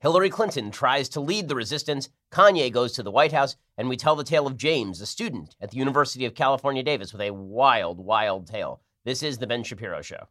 Hillary Clinton tries to lead the resistance, Kanye goes to the White House, and we tell the tale of James, a student at the University of California, Davis, with a wild, wild tale. This is The Ben Shapiro Show.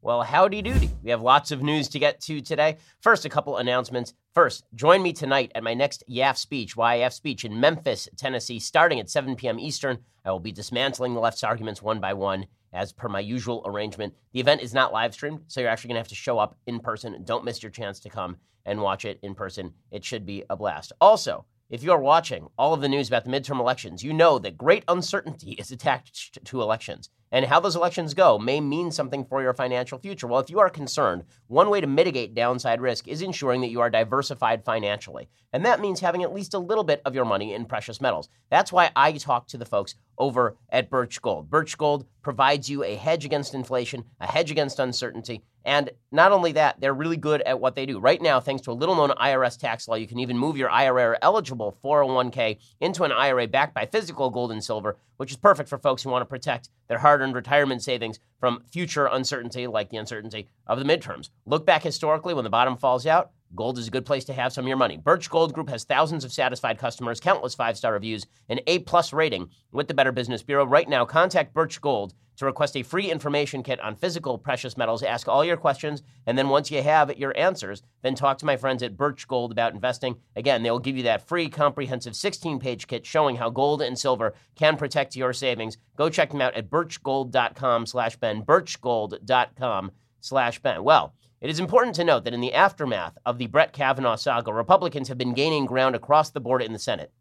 Well, howdy doody. We have lots of news to get to today. First, a couple announcements. First, join me tonight at my next YAF speech, YAF speech in Memphis, Tennessee, starting at 7 p.m. Eastern. I will be dismantling the left's arguments one by one as per my usual arrangement. The event is not live streamed, so you're actually going to have to show up in person. Don't miss your chance to come and watch it in person. It should be a blast. Also, if you're watching all of the news about the midterm elections, you know that great uncertainty is attached to elections and how those elections go may mean something for your financial future. Well, if you are concerned, one way to mitigate downside risk is ensuring that you are diversified financially. And that means having at least a little bit of your money in precious metals. That's why I talk to the folks over at Birch Gold. Birch Gold provides you a hedge against inflation, a hedge against uncertainty, and not only that, they're really good at what they do. Right now, thanks to a little known IRS tax law, you can even move your IRA eligible 401k into an IRA backed by physical gold and silver, which is perfect for folks who want to protect their hard earned retirement savings from future uncertainty, like the uncertainty of the midterms. Look back historically when the bottom falls out. Gold is a good place to have some of your money. Birch Gold Group has thousands of satisfied customers, countless five star reviews, an A plus rating with the Better Business Bureau. Right now, contact Birch Gold to request a free information kit on physical precious metals. Ask all your questions, and then once you have your answers, then talk to my friends at Birch Gold about investing. Again, they'll give you that free comprehensive 16 page kit showing how gold and silver can protect your savings. Go check them out at birchgold.com slash Ben, birchgold.com slash Ben. Well, it is important to note that in the aftermath of the Brett Kavanaugh saga, Republicans have been gaining ground across the board in the Senate.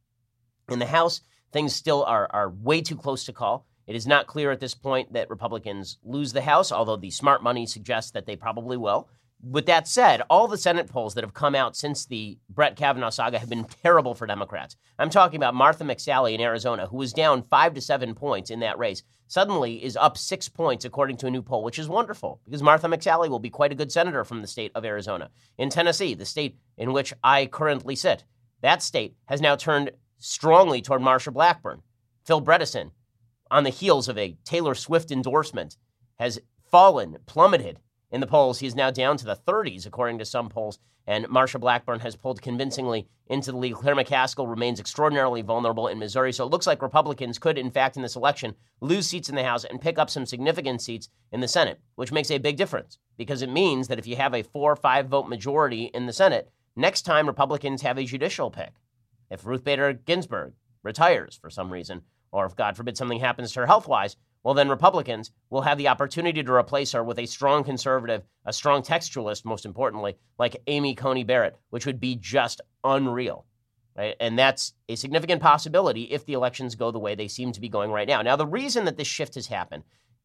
In the House, things still are, are way too close to call. It is not clear at this point that Republicans lose the House, although the smart money suggests that they probably will. With that said, all the Senate polls that have come out since the Brett Kavanaugh saga have been terrible for Democrats. I'm talking about Martha McSally in Arizona, who was down five to seven points in that race, suddenly is up six points according to a new poll, which is wonderful because Martha McSally will be quite a good senator from the state of Arizona. In Tennessee, the state in which I currently sit, that state has now turned strongly toward Marsha Blackburn. Phil Bredesen, on the heels of a Taylor Swift endorsement, has fallen, plummeted in the polls. He is now down to the 30s, according to some polls. And Marsha Blackburn has pulled convincingly into the lead. Claire McCaskill remains extraordinarily vulnerable in Missouri. So it looks like Republicans could, in fact, in this election, lose seats in the House and pick up some significant seats in the Senate, which makes a big difference because it means that if you have a four or five vote majority in the Senate, next time Republicans have a judicial pick. If Ruth Bader Ginsburg retires for some reason, or if God forbid something happens to her health wise, well, then Republicans will have the opportunity to replace her with a strong conservative, a strong textualist, most importantly, like Amy Coney Barrett, which would be just unreal. Right? And that's a significant possibility if the elections go the way they seem to be going right now. Now, the reason that this shift has happened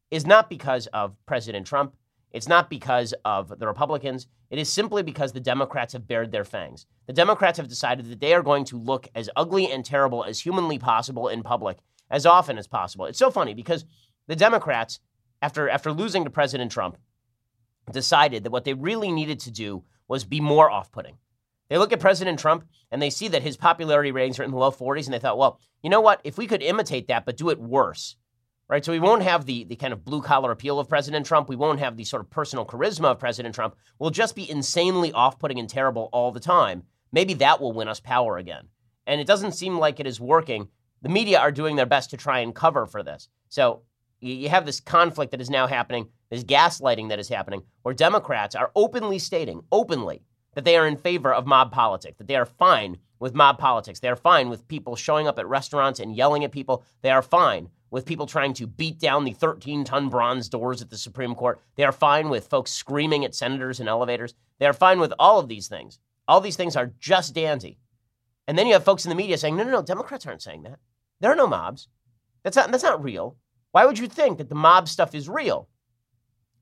is not because of President Trump. It's not because of the Republicans. It is simply because the Democrats have bared their fangs. The Democrats have decided that they are going to look as ugly and terrible as humanly possible in public as often as possible. It's so funny because the Democrats, after, after losing to President Trump, decided that what they really needed to do was be more off putting. They look at President Trump and they see that his popularity ratings are in the low 40s, and they thought, well, you know what? If we could imitate that, but do it worse, right? So we won't have the, the kind of blue collar appeal of President Trump. We won't have the sort of personal charisma of President Trump. We'll just be insanely off putting and terrible all the time. Maybe that will win us power again. And it doesn't seem like it is working the media are doing their best to try and cover for this. So you have this conflict that is now happening, this gaslighting that is happening, where Democrats are openly stating, openly, that they are in favor of mob politics, that they are fine with mob politics. They are fine with people showing up at restaurants and yelling at people. They are fine with people trying to beat down the 13 ton bronze doors at the Supreme Court. They are fine with folks screaming at senators in elevators. They are fine with all of these things. All these things are just dandy. And then you have folks in the media saying, no, no, no, Democrats aren't saying that. There are no mobs. That's not, that's not real. Why would you think that the mob stuff is real?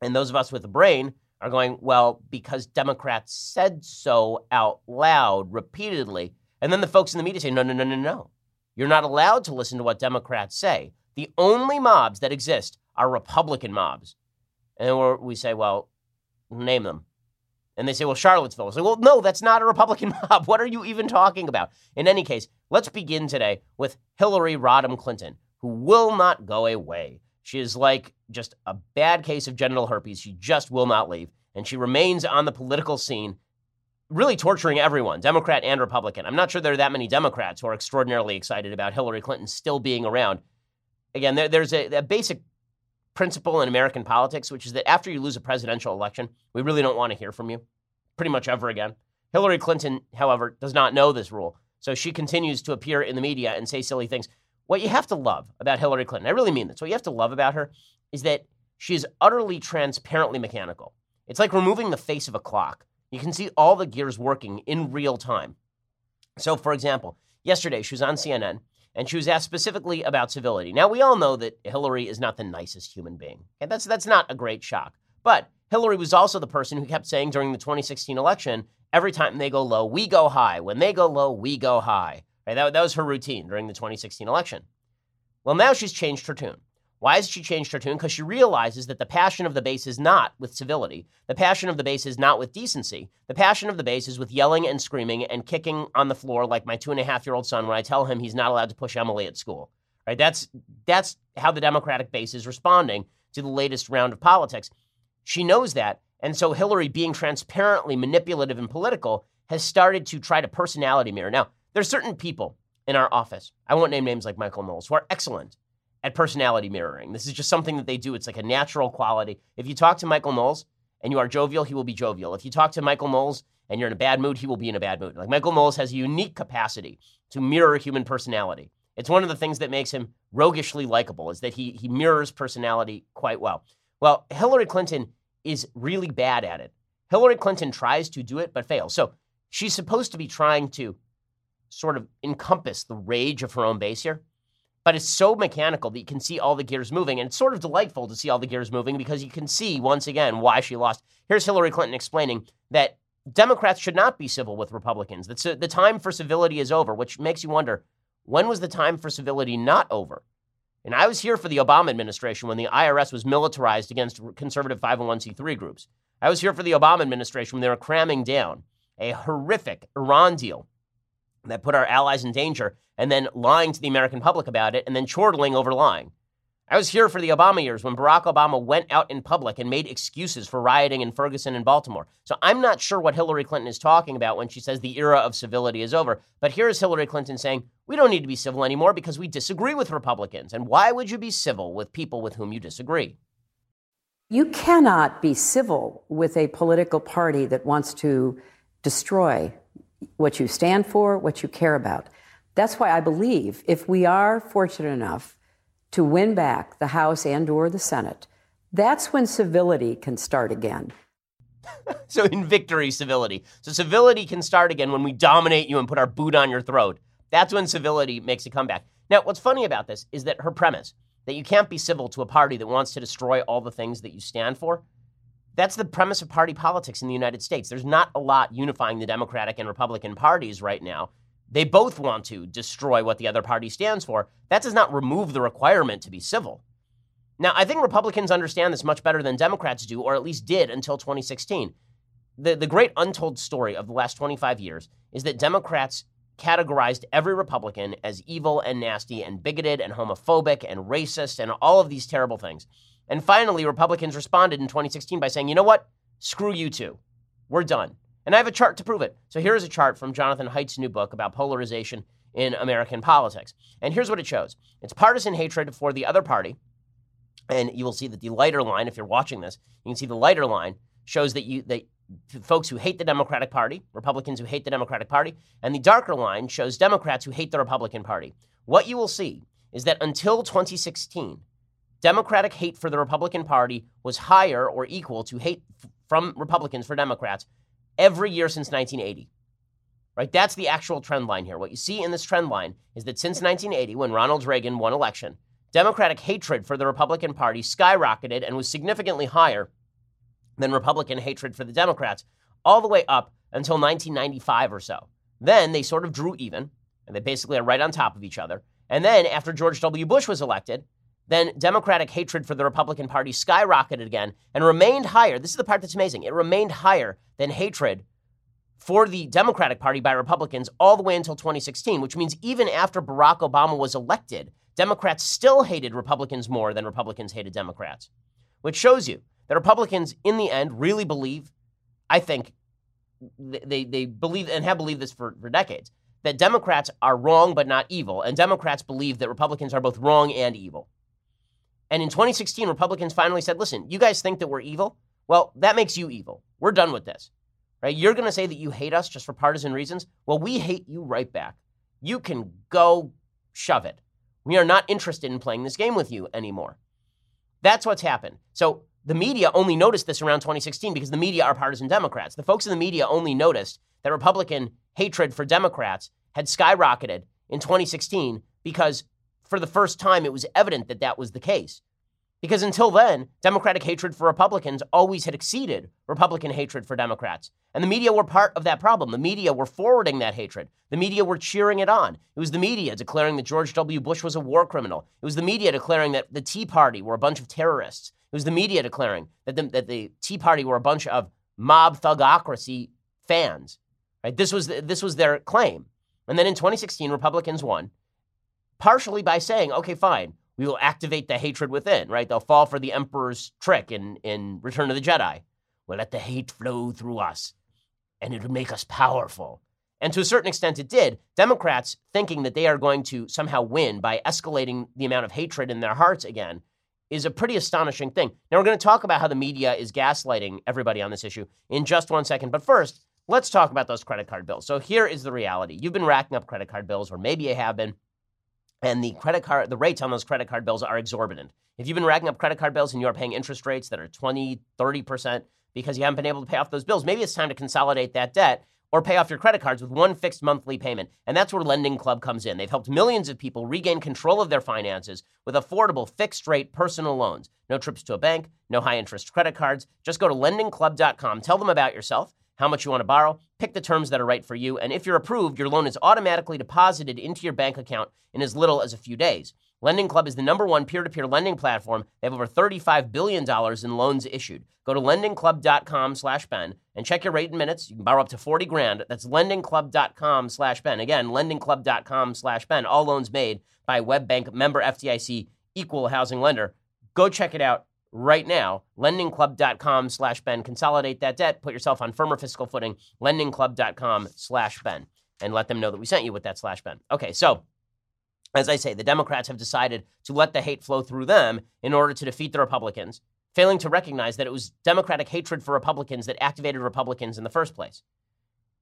And those of us with a brain are going, well, because Democrats said so out loud repeatedly. And then the folks in the media say, no, no, no, no, no. You're not allowed to listen to what Democrats say. The only mobs that exist are Republican mobs. And we say, well, name them. And they say, well, Charlottesville. Well, no, that's not a Republican mob. What are you even talking about? In any case, let's begin today with Hillary Rodham Clinton, who will not go away. She is like just a bad case of genital herpes. She just will not leave. And she remains on the political scene, really torturing everyone, Democrat and Republican. I'm not sure there are that many Democrats who are extraordinarily excited about Hillary Clinton still being around. Again, there, there's a, a basic principle in American politics, which is that after you lose a presidential election, we really don't want to hear from you pretty much ever again. Hillary Clinton, however, does not know this rule. So she continues to appear in the media and say silly things. What you have to love about Hillary Clinton, I really mean this, what you have to love about her is that she is utterly transparently mechanical. It's like removing the face of a clock. You can see all the gears working in real time. So, for example, yesterday she was on CNN and she was asked specifically about civility. Now, we all know that Hillary is not the nicest human being. And that's, that's not a great shock. But Hillary was also the person who kept saying during the 2016 election, every time they go low, we go high. When they go low, we go high. Right? That, that was her routine during the 2016 election. Well, now she's changed her tune. Why has she changed her tune? Because she realizes that the passion of the base is not with civility. The passion of the base is not with decency. The passion of the base is with yelling and screaming and kicking on the floor like my two and a half year old son when I tell him he's not allowed to push Emily at school. Right? That's that's how the Democratic base is responding to the latest round of politics. She knows that, and so Hillary, being transparently manipulative and political, has started to try to personality mirror. Now, there's certain people in our office. I won't name names like Michael Knowles, who are excellent at personality mirroring. This is just something that they do. It's like a natural quality. If you talk to Michael Knowles and you are jovial, he will be jovial. If you talk to Michael Knowles and you're in a bad mood, he will be in a bad mood. Like Michael Knowles has a unique capacity to mirror human personality. It's one of the things that makes him roguishly likable is that he he mirrors personality quite well. Well, Hillary Clinton is really bad at it. Hillary Clinton tries to do it but fails. So she's supposed to be trying to sort of encompass the rage of her own base here. But it's so mechanical that you can see all the gears moving. And it's sort of delightful to see all the gears moving because you can see, once again, why she lost. Here's Hillary Clinton explaining that Democrats should not be civil with Republicans. That the time for civility is over, which makes you wonder when was the time for civility not over? And I was here for the Obama administration when the IRS was militarized against conservative 501c3 groups. I was here for the Obama administration when they were cramming down a horrific Iran deal that put our allies in danger and then lying to the American public about it and then chortling over lying. I was here for the Obama years when Barack Obama went out in public and made excuses for rioting in Ferguson and Baltimore. So I'm not sure what Hillary Clinton is talking about when she says the era of civility is over. But here's Hillary Clinton saying, we don't need to be civil anymore because we disagree with Republicans. And why would you be civil with people with whom you disagree? You cannot be civil with a political party that wants to destroy what you stand for, what you care about. That's why I believe if we are fortunate enough to win back the House and or the Senate, that's when civility can start again. so in victory, civility. So civility can start again when we dominate you and put our boot on your throat. That's when civility makes a comeback. Now, what's funny about this is that her premise that you can't be civil to a party that wants to destroy all the things that you stand for that's the premise of party politics in the United States. There's not a lot unifying the Democratic and Republican parties right now. They both want to destroy what the other party stands for. That does not remove the requirement to be civil. Now, I think Republicans understand this much better than Democrats do, or at least did until 2016. The, the great untold story of the last 25 years is that Democrats categorized every Republican as evil and nasty and bigoted and homophobic and racist and all of these terrible things. And finally, Republicans responded in 2016 by saying, you know what? Screw you two. We're done. And I have a chart to prove it. So here's a chart from Jonathan Haidt's new book about polarization in American politics. And here's what it shows it's partisan hatred for the other party. And you will see that the lighter line, if you're watching this, you can see the lighter line shows that you that folks who hate the Democratic Party, Republicans who hate the Democratic Party, and the darker line shows Democrats who hate the Republican Party. What you will see is that until 2016, Democratic hate for the Republican Party was higher or equal to hate from Republicans for Democrats every year since 1980. Right? That's the actual trend line here. What you see in this trend line is that since 1980, when Ronald Reagan won election, Democratic hatred for the Republican Party skyrocketed and was significantly higher than Republican hatred for the Democrats all the way up until 1995 or so. Then they sort of drew even, and they basically are right on top of each other. And then after George W. Bush was elected, then Democratic hatred for the Republican Party skyrocketed again and remained higher. This is the part that's amazing. It remained higher than hatred for the Democratic Party by Republicans all the way until 2016, which means even after Barack Obama was elected, Democrats still hated Republicans more than Republicans hated Democrats, which shows you that Republicans, in the end, really believe, I think, they, they believe and have believed this for, for decades, that Democrats are wrong but not evil, and Democrats believe that Republicans are both wrong and evil. And in 2016, Republicans finally said, listen, you guys think that we're evil? Well, that makes you evil. We're done with this. Right? You're going to say that you hate us just for partisan reasons? Well, we hate you right back. You can go shove it. We are not interested in playing this game with you anymore. That's what's happened. So the media only noticed this around 2016 because the media are partisan Democrats. The folks in the media only noticed that Republican hatred for Democrats had skyrocketed in 2016 because for the first time it was evident that that was the case. Because until then, Democratic hatred for Republicans always had exceeded Republican hatred for Democrats. And the media were part of that problem. The media were forwarding that hatred. The media were cheering it on. It was the media declaring that George W. Bush was a war criminal. It was the media declaring that the Tea Party were a bunch of terrorists. It was the media declaring that the, that the Tea Party were a bunch of mob thugocracy fans. Right? This, was, this was their claim. And then in 2016, Republicans won, partially by saying, okay, fine, we will activate the hatred within, right? They'll fall for the Emperor's trick in, in Return of the Jedi. We'll let the hate flow through us, and it'll make us powerful. And to a certain extent, it did. Democrats thinking that they are going to somehow win by escalating the amount of hatred in their hearts again is a pretty astonishing thing. Now, we're going to talk about how the media is gaslighting everybody on this issue in just one second. But first, let's talk about those credit card bills. So here is the reality you've been racking up credit card bills, or maybe you have been and the credit card the rates on those credit card bills are exorbitant. If you've been racking up credit card bills and you're paying interest rates that are 20, 30% because you haven't been able to pay off those bills, maybe it's time to consolidate that debt or pay off your credit cards with one fixed monthly payment. And that's where Lending Club comes in. They've helped millions of people regain control of their finances with affordable fixed rate personal loans. No trips to a bank, no high interest credit cards. Just go to lendingclub.com, tell them about yourself how much you want to borrow, pick the terms that are right for you, and if you're approved, your loan is automatically deposited into your bank account in as little as a few days. Lending Club is the number one peer to peer lending platform. They have over $35 billion in loans issued. Go to lendingclub.com slash Ben and check your rate in minutes. You can borrow up to 40 grand. That's lendingclub.com slash Ben. Again, lendingclub.com slash Ben. All loans made by WebBank member FDIC equal housing lender. Go check it out right now. Lendingclub.com slash Ben. Consolidate that debt. Put yourself on firmer fiscal footing. Lendingclub.com slash Ben. And let them know that we sent you with that slash Ben. Okay, so as I say, the Democrats have decided to let the hate flow through them in order to defeat the Republicans, failing to recognize that it was Democratic hatred for Republicans that activated Republicans in the first place.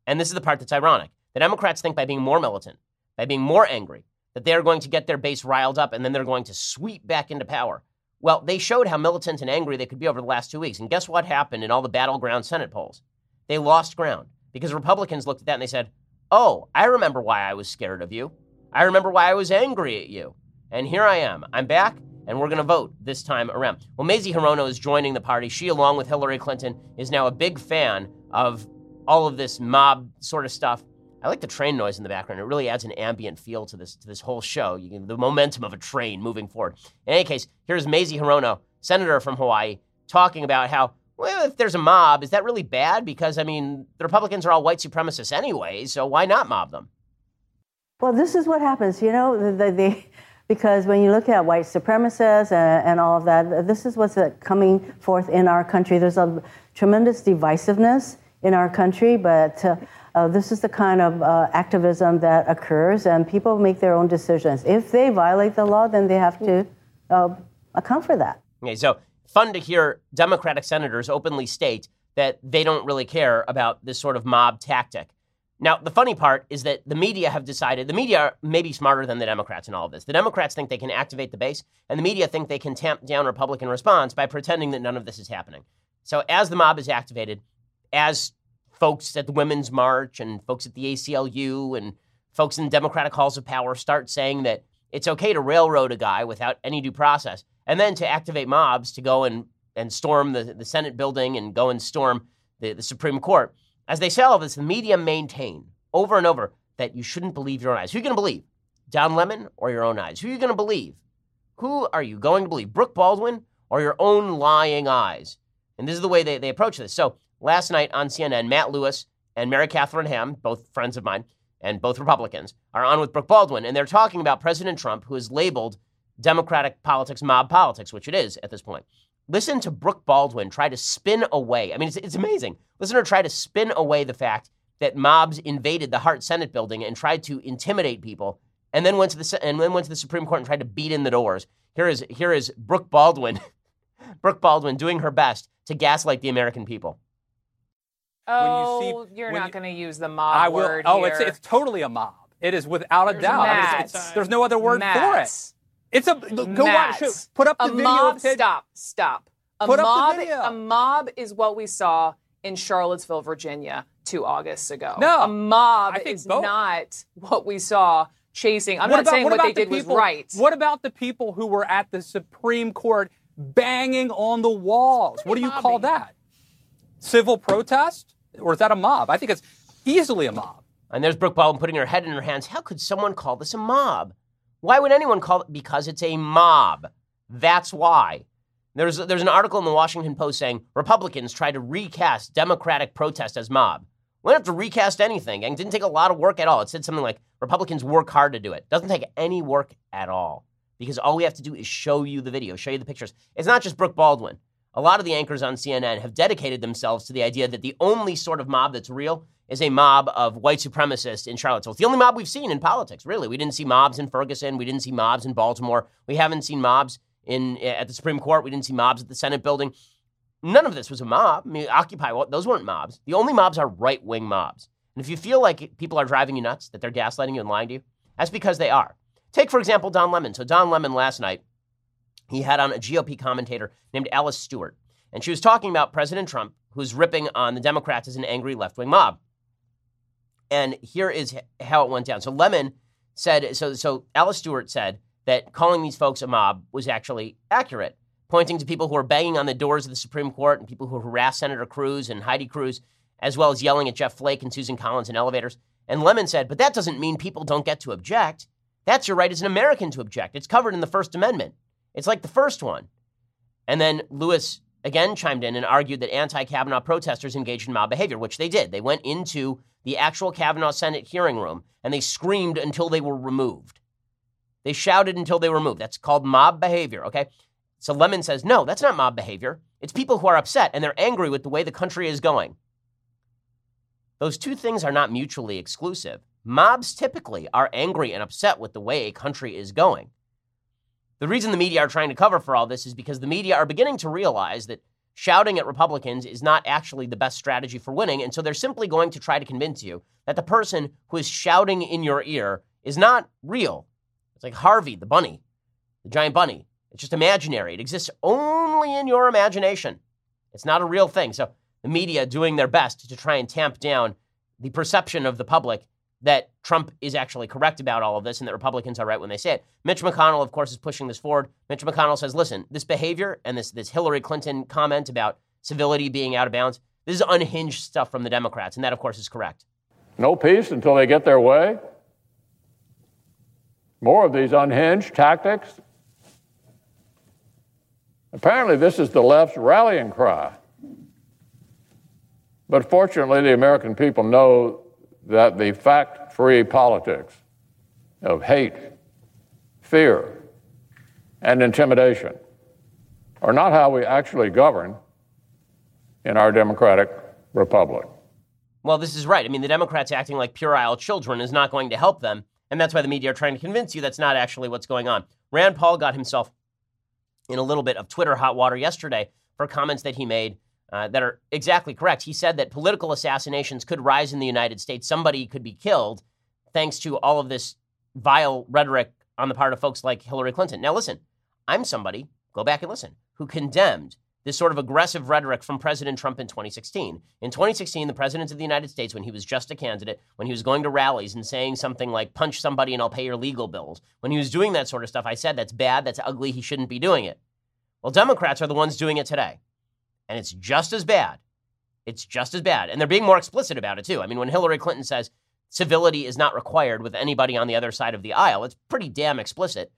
And this is the part that's ironic. The Democrats think by being more militant, by being more angry, that they are going to get their base riled up and then they're going to sweep back into power. Well, they showed how militant and angry they could be over the last two weeks. And guess what happened in all the battleground Senate polls? They lost ground because Republicans looked at that and they said, Oh, I remember why I was scared of you. I remember why I was angry at you. And here I am. I'm back, and we're going to vote this time around. Well, Mazie Hirono is joining the party. She, along with Hillary Clinton, is now a big fan of all of this mob sort of stuff. I like the train noise in the background. It really adds an ambient feel to this to this whole show. Can, the momentum of a train moving forward. In any case, here's Mazie Hirono, senator from Hawaii, talking about how well, if there's a mob, is that really bad? Because I mean, the Republicans are all white supremacists anyway, so why not mob them? Well, this is what happens, you know, the, the, the, because when you look at white supremacists and, and, all of that, this is what's coming forth in our country. There's a tremendous divisiveness in our country, but. Uh, uh, this is the kind of uh, activism that occurs, and people make their own decisions. If they violate the law, then they have to uh, account for that. Okay, so fun to hear Democratic senators openly state that they don't really care about this sort of mob tactic. Now, the funny part is that the media have decided, the media may be smarter than the Democrats in all of this. The Democrats think they can activate the base, and the media think they can tamp down Republican response by pretending that none of this is happening. So, as the mob is activated, as folks at the Women's March and folks at the ACLU and folks in Democratic halls of power start saying that it's okay to railroad a guy without any due process, and then to activate mobs to go and, and storm the, the Senate building and go and storm the, the Supreme Court. As they say all this, the media maintain over and over that you shouldn't believe your own eyes. Who are you going to believe? Don Lemon or your own eyes? Who are you going to believe? Who are you going to believe? Brooke Baldwin or your own lying eyes? And this is the way they, they approach this. So last night on CNN, Matt Lewis and Mary Catherine Ham, both friends of mine, and both Republicans, are on with Brooke Baldwin, and they're talking about President Trump, who is labeled Democratic politics, mob politics, which it is at this point. Listen to Brooke Baldwin try to spin away. I mean, it's, it's amazing. Listen to her try to spin away the fact that mobs invaded the Hart Senate building and tried to intimidate people, and then went to the and then went to the Supreme Court and tried to beat in the doors. Here is here is Brooke Baldwin, Brooke Baldwin doing her best to gaslight the American people. Oh, you are not going to use the mob I will, word Oh, here. it's it's totally a mob. It is without a There's doubt. I mean, it's, it's, there's no other word for it. It's a go watch. Put up the a video. Mob, stop, stop. A Put up mob, the video. A mob is what we saw in Charlottesville, Virginia, two Augusts ago. No, a mob is both. not what we saw chasing. I'm What not about- saying what what, they the did people- was right. What about the people who were at the Supreme Court banging on the walls? What do you call that? Civil protest? Or is that a mob? I think it's easily a mob. And there's Brooke Baldwin putting her head in her hands. How could someone call this a mob? Why would anyone call it? Because it's a mob. That's why. There's, there's an article in the Washington Post saying Republicans try to recast Democratic protest as mob. We don't have to recast anything. And didn't take a lot of work at all. It said something like Republicans work hard to do it. Doesn't take any work at all because all we have to do is show you the video, show you the pictures. It's not just Brooke Baldwin. A lot of the anchors on CNN have dedicated themselves to the idea that the only sort of mob that's real is a mob of white supremacists in Charlottesville. It's the only mob we've seen in politics, really. We didn't see mobs in Ferguson. We didn't see mobs in Baltimore. We haven't seen mobs in eh, at the Supreme Court. We didn't see mobs at the Senate building. None of this was a mob. I mean, Occupy, well, those weren't mobs. The only mobs are right wing mobs. And if you feel like people are driving you nuts, that they're gaslighting you and lying to you, that's because they are. Take, for example, Don Lemon. So, Don Lemon last night, he had on a GOP commentator named Alice Stewart. And she was talking about President Trump, who's ripping on the Democrats as an angry left wing mob. And here is how it went down. So, Lemon said, so, so Alice Stewart said that calling these folks a mob was actually accurate pointing to people who are banging on the doors of the Supreme Court and people who harass Senator Cruz and Heidi Cruz, as well as yelling at Jeff Flake and Susan Collins in elevators. And Lemon said, but that doesn't mean people don't get to object. That's your right as an American to object. It's covered in the First Amendment. It's like the first one. And then Lewis again chimed in and argued that anti Kavanaugh protesters engaged in mob behavior, which they did. They went into the actual Kavanaugh Senate hearing room and they screamed until they were removed. They shouted until they were removed. That's called mob behavior, okay? So Lemon says, no, that's not mob behavior. It's people who are upset and they're angry with the way the country is going. Those two things are not mutually exclusive. Mobs typically are angry and upset with the way a country is going. The reason the media are trying to cover for all this is because the media are beginning to realize that shouting at Republicans is not actually the best strategy for winning. And so they're simply going to try to convince you that the person who is shouting in your ear is not real. It's like Harvey, the bunny, the giant bunny. It's just imaginary. It exists only in your imagination. It's not a real thing. So the media doing their best to try and tamp down the perception of the public that Trump is actually correct about all of this and that Republicans are right when they say it. Mitch McConnell, of course, is pushing this forward. Mitch McConnell says, listen, this behavior and this, this Hillary Clinton comment about civility being out of bounds, this is unhinged stuff from the Democrats. And that, of course, is correct. No peace until they get their way. More of these unhinged tactics. Apparently, this is the left's rallying cry. But fortunately, the American people know that the fact free politics of hate, fear, and intimidation are not how we actually govern in our democratic republic. Well, this is right. I mean, the Democrats acting like puerile children is not going to help them. And that's why the media are trying to convince you that's not actually what's going on. Rand Paul got himself in a little bit of Twitter hot water yesterday for comments that he made uh, that are exactly correct. He said that political assassinations could rise in the United States. Somebody could be killed thanks to all of this vile rhetoric on the part of folks like Hillary Clinton. Now, listen, I'm somebody, go back and listen, who condemned this sort of aggressive rhetoric from President Trump in 2016. In 2016, the President of the United States, when he was just a candidate, when he was going to rallies and saying something like, punch somebody and I'll pay your legal bills, when he was doing that sort of stuff, I said, that's bad, that's ugly, he shouldn't be doing it. Well, Democrats are the ones doing it today. And it's just as bad. It's just as bad. And they're being more explicit about it, too. I mean, when Hillary Clinton says civility is not required with anybody on the other side of the aisle, it's pretty damn explicit.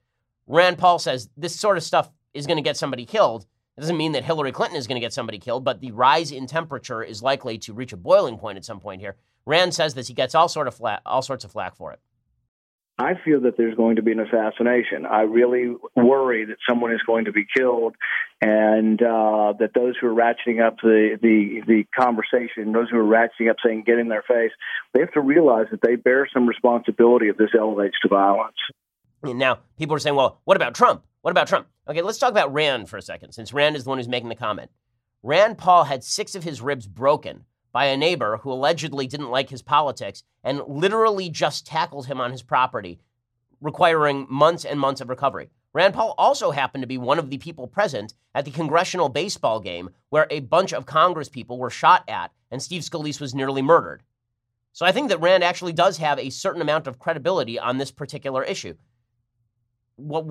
Rand Paul says this sort of stuff is going to get somebody killed It doesn't mean that Hillary Clinton is going to get somebody killed, but the rise in temperature is likely to reach a boiling point at some point here. Rand says this. he gets all sort of flack, all sorts of flack for it. I feel that there's going to be an assassination. I really worry that someone is going to be killed, and uh, that those who are ratcheting up the, the the conversation, those who are ratcheting up saying "get in their face," they have to realize that they bear some responsibility if this elevates to violence. Now, people are saying, "Well, what about Trump? What about Trump?" Okay, let's talk about Rand for a second, since Rand is the one who's making the comment. Rand Paul had six of his ribs broken by a neighbor who allegedly didn't like his politics and literally just tackled him on his property, requiring months and months of recovery. Rand Paul also happened to be one of the people present at the congressional baseball game where a bunch of Congress people were shot at and Steve Scalise was nearly murdered. So I think that Rand actually does have a certain amount of credibility on this particular issue. What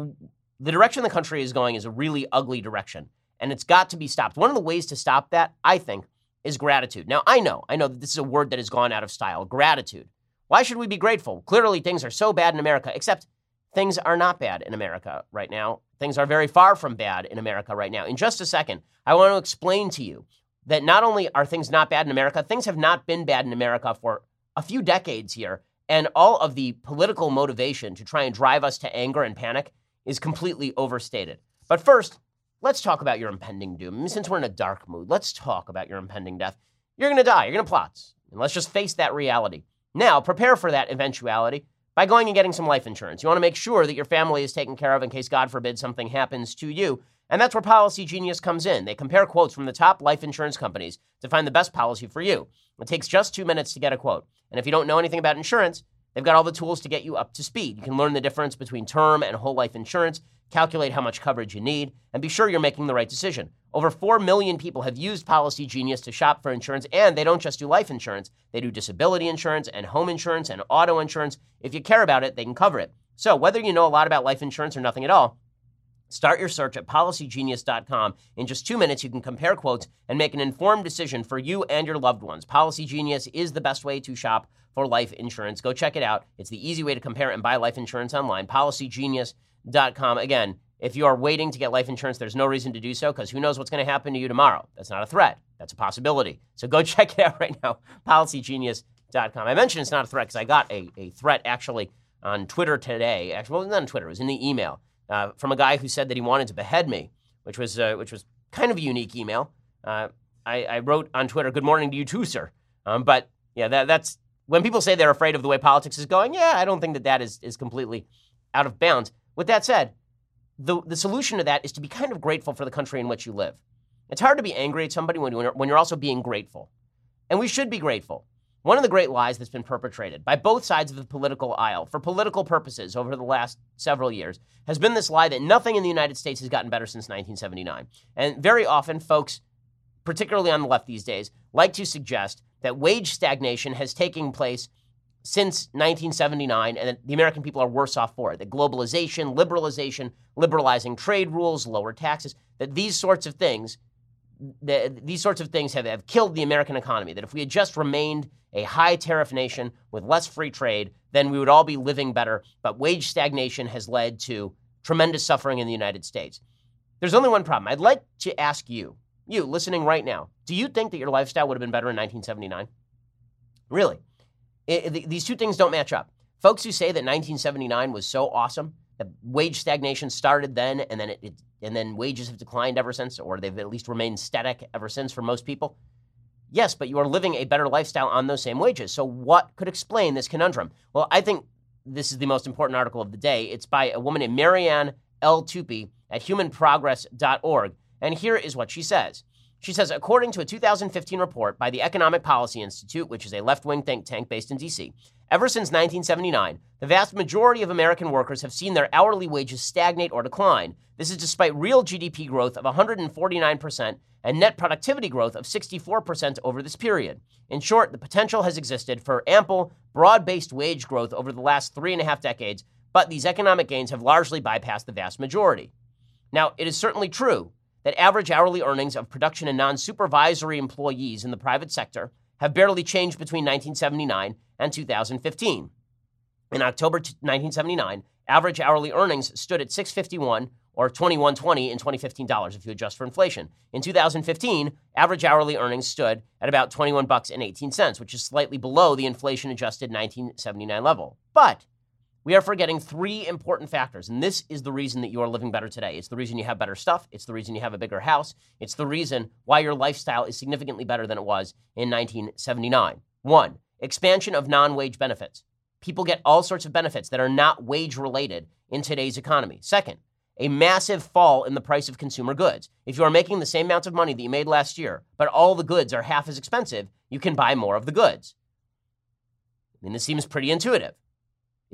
the direction the country is going is a really ugly direction, and it's got to be stopped. One of the ways to stop that, I think, is gratitude. Now, I know, I know that this is a word that has gone out of style gratitude. Why should we be grateful? Clearly, things are so bad in America, except things are not bad in America right now. Things are very far from bad in America right now. In just a second, I want to explain to you that not only are things not bad in America, things have not been bad in America for a few decades here. And all of the political motivation to try and drive us to anger and panic is completely overstated. But first, Let's talk about your impending doom. Since we're in a dark mood, let's talk about your impending death. You're going to die. You're going to plot. And let's just face that reality. Now, prepare for that eventuality by going and getting some life insurance. You want to make sure that your family is taken care of in case, God forbid, something happens to you. And that's where Policy Genius comes in. They compare quotes from the top life insurance companies to find the best policy for you. It takes just two minutes to get a quote. And if you don't know anything about insurance, they've got all the tools to get you up to speed. You can learn the difference between term and whole life insurance calculate how much coverage you need, and be sure you're making the right decision. Over 4 million people have used Policy Genius to shop for insurance, and they don't just do life insurance, they do disability insurance and home insurance and auto insurance. If you care about it, they can cover it. So, whether you know a lot about life insurance or nothing at all, Start your search at policygenius.com. In just two minutes, you can compare quotes and make an informed decision for you and your loved ones. Policy Genius is the best way to shop for life insurance. Go check it out. It's the easy way to compare and buy life insurance online. Policygenius.com com. Again, if you are waiting to get life insurance, there's no reason to do so because who knows what's going to happen to you tomorrow. That's not a threat. That's a possibility. So go check it out right now, policygenius.com. I mentioned it's not a threat because I got a, a threat actually on Twitter today. Actually, well, not on Twitter. It was in the email uh, from a guy who said that he wanted to behead me, which was, uh, which was kind of a unique email. Uh, I, I, wrote on Twitter, good morning to you too, sir. Um, but yeah, that, that's when people say they're afraid of the way politics is going. Yeah, I don't think that that is, is completely out of bounds. With that said, the, the solution to that is to be kind of grateful for the country in which you live. It's hard to be angry at somebody when you're, when you're also being grateful. And we should be grateful. One of the great lies that's been perpetrated by both sides of the political aisle for political purposes over the last several years has been this lie that nothing in the United States has gotten better since 1979. And very often, folks, particularly on the left these days, like to suggest that wage stagnation has taken place since 1979, and the American people are worse off for it. That globalization, liberalization, liberalizing trade rules, lower taxes, that these sorts of things, that these sorts of things have, have killed the American economy. That if we had just remained a high tariff nation with less free trade, then we would all be living better. But wage stagnation has led to tremendous suffering in the United States. There's only one problem. I'd like to ask you, you listening right now, do you think that your lifestyle would have been better in 1979? Really? It, it, these two things don't match up. Folks who say that 1979 was so awesome, that wage stagnation started then, and then it, and then wages have declined ever since, or they've at least remained static ever since for most people. Yes, but you are living a better lifestyle on those same wages. So what could explain this conundrum? Well, I think this is the most important article of the day. It's by a woman named Marianne L. Tupy at humanprogress.org. And here is what she says. She says, according to a 2015 report by the Economic Policy Institute, which is a left wing think tank based in D.C., ever since 1979, the vast majority of American workers have seen their hourly wages stagnate or decline. This is despite real GDP growth of 149% and net productivity growth of 64% over this period. In short, the potential has existed for ample, broad based wage growth over the last three and a half decades, but these economic gains have largely bypassed the vast majority. Now, it is certainly true that average hourly earnings of production and non supervisory employees in the private sector have barely changed between 1979 and 2015. In October 1979, average hourly earnings stood at 651 or 21.20 in 2015 dollars if you adjust for inflation. In 2015, average hourly earnings stood at about 21 bucks and 18 cents, which is slightly below the inflation adjusted 1979 level. But we are forgetting three important factors, and this is the reason that you are living better today. It's the reason you have better stuff, it's the reason you have a bigger house, it's the reason why your lifestyle is significantly better than it was in 1979. One, expansion of non-wage benefits. People get all sorts of benefits that are not wage related in today's economy. Second, a massive fall in the price of consumer goods. If you are making the same amount of money that you made last year, but all the goods are half as expensive, you can buy more of the goods. I mean, this seems pretty intuitive.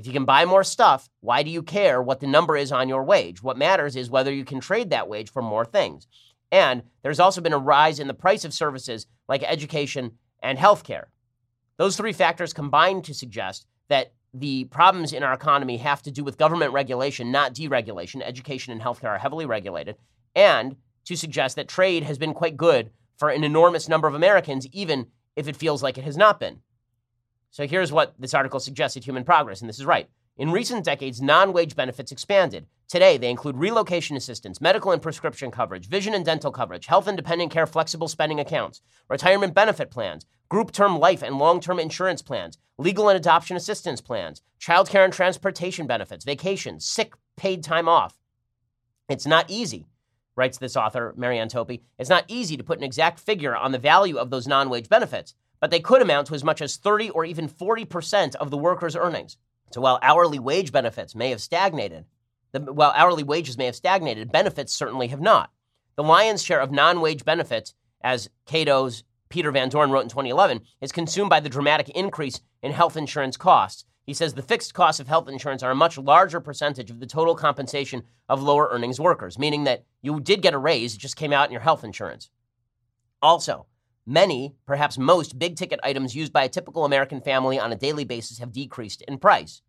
If you can buy more stuff, why do you care what the number is on your wage? What matters is whether you can trade that wage for more things. And there's also been a rise in the price of services like education and healthcare. Those three factors combine to suggest that the problems in our economy have to do with government regulation, not deregulation. Education and healthcare are heavily regulated, and to suggest that trade has been quite good for an enormous number of Americans, even if it feels like it has not been. So here's what this article suggested Human Progress, and this is right. In recent decades, non wage benefits expanded. Today, they include relocation assistance, medical and prescription coverage, vision and dental coverage, health and dependent care flexible spending accounts, retirement benefit plans, group term life and long term insurance plans, legal and adoption assistance plans, child care and transportation benefits, vacations, sick paid time off. It's not easy, writes this author, Marianne Tupy. It's not easy to put an exact figure on the value of those non wage benefits, but they could amount to as much as 30 or even 40% of the worker's earnings. So while hourly wage benefits may have stagnated, the, while hourly wages may have stagnated, benefits certainly have not. The lion's share of non wage benefits, as Cato's Peter Van Doren wrote in 2011, is consumed by the dramatic increase in health insurance costs. He says the fixed costs of health insurance are a much larger percentage of the total compensation of lower earnings workers, meaning that you did get a raise, it just came out in your health insurance. Also, many, perhaps most, big ticket items used by a typical American family on a daily basis have decreased in price.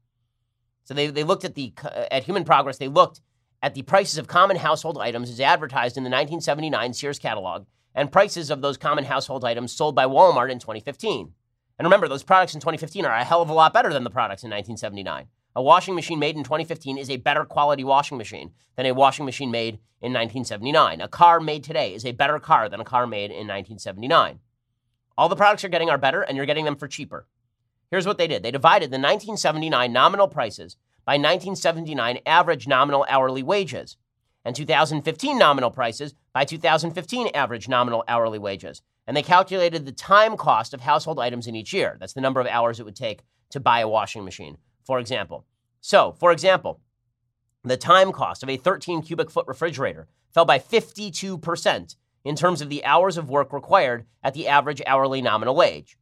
So they, they looked at the uh, at Human Progress, they looked at the prices of common household items as advertised in the 1979 Sears catalog and prices of those common household items sold by Walmart in 2015. And remember, those products in 2015 are a hell of a lot better than the products in 1979. A washing machine made in 2015 is a better quality washing machine than a washing machine made in 1979. A car made today is a better car than a car made in 1979. All the products you're getting are better, and you're getting them for cheaper. Here's what they did they divided the 1979 nominal prices by 1979 average nominal hourly wages and 2015 nominal prices by 2015 average nominal hourly wages. And they calculated the time cost of household items in each year. That's the number of hours it would take to buy a washing machine, for example. So, for example, the time cost of a 13 cubic foot refrigerator fell by 52% in terms of the hours of work required at the average hourly nominal wage.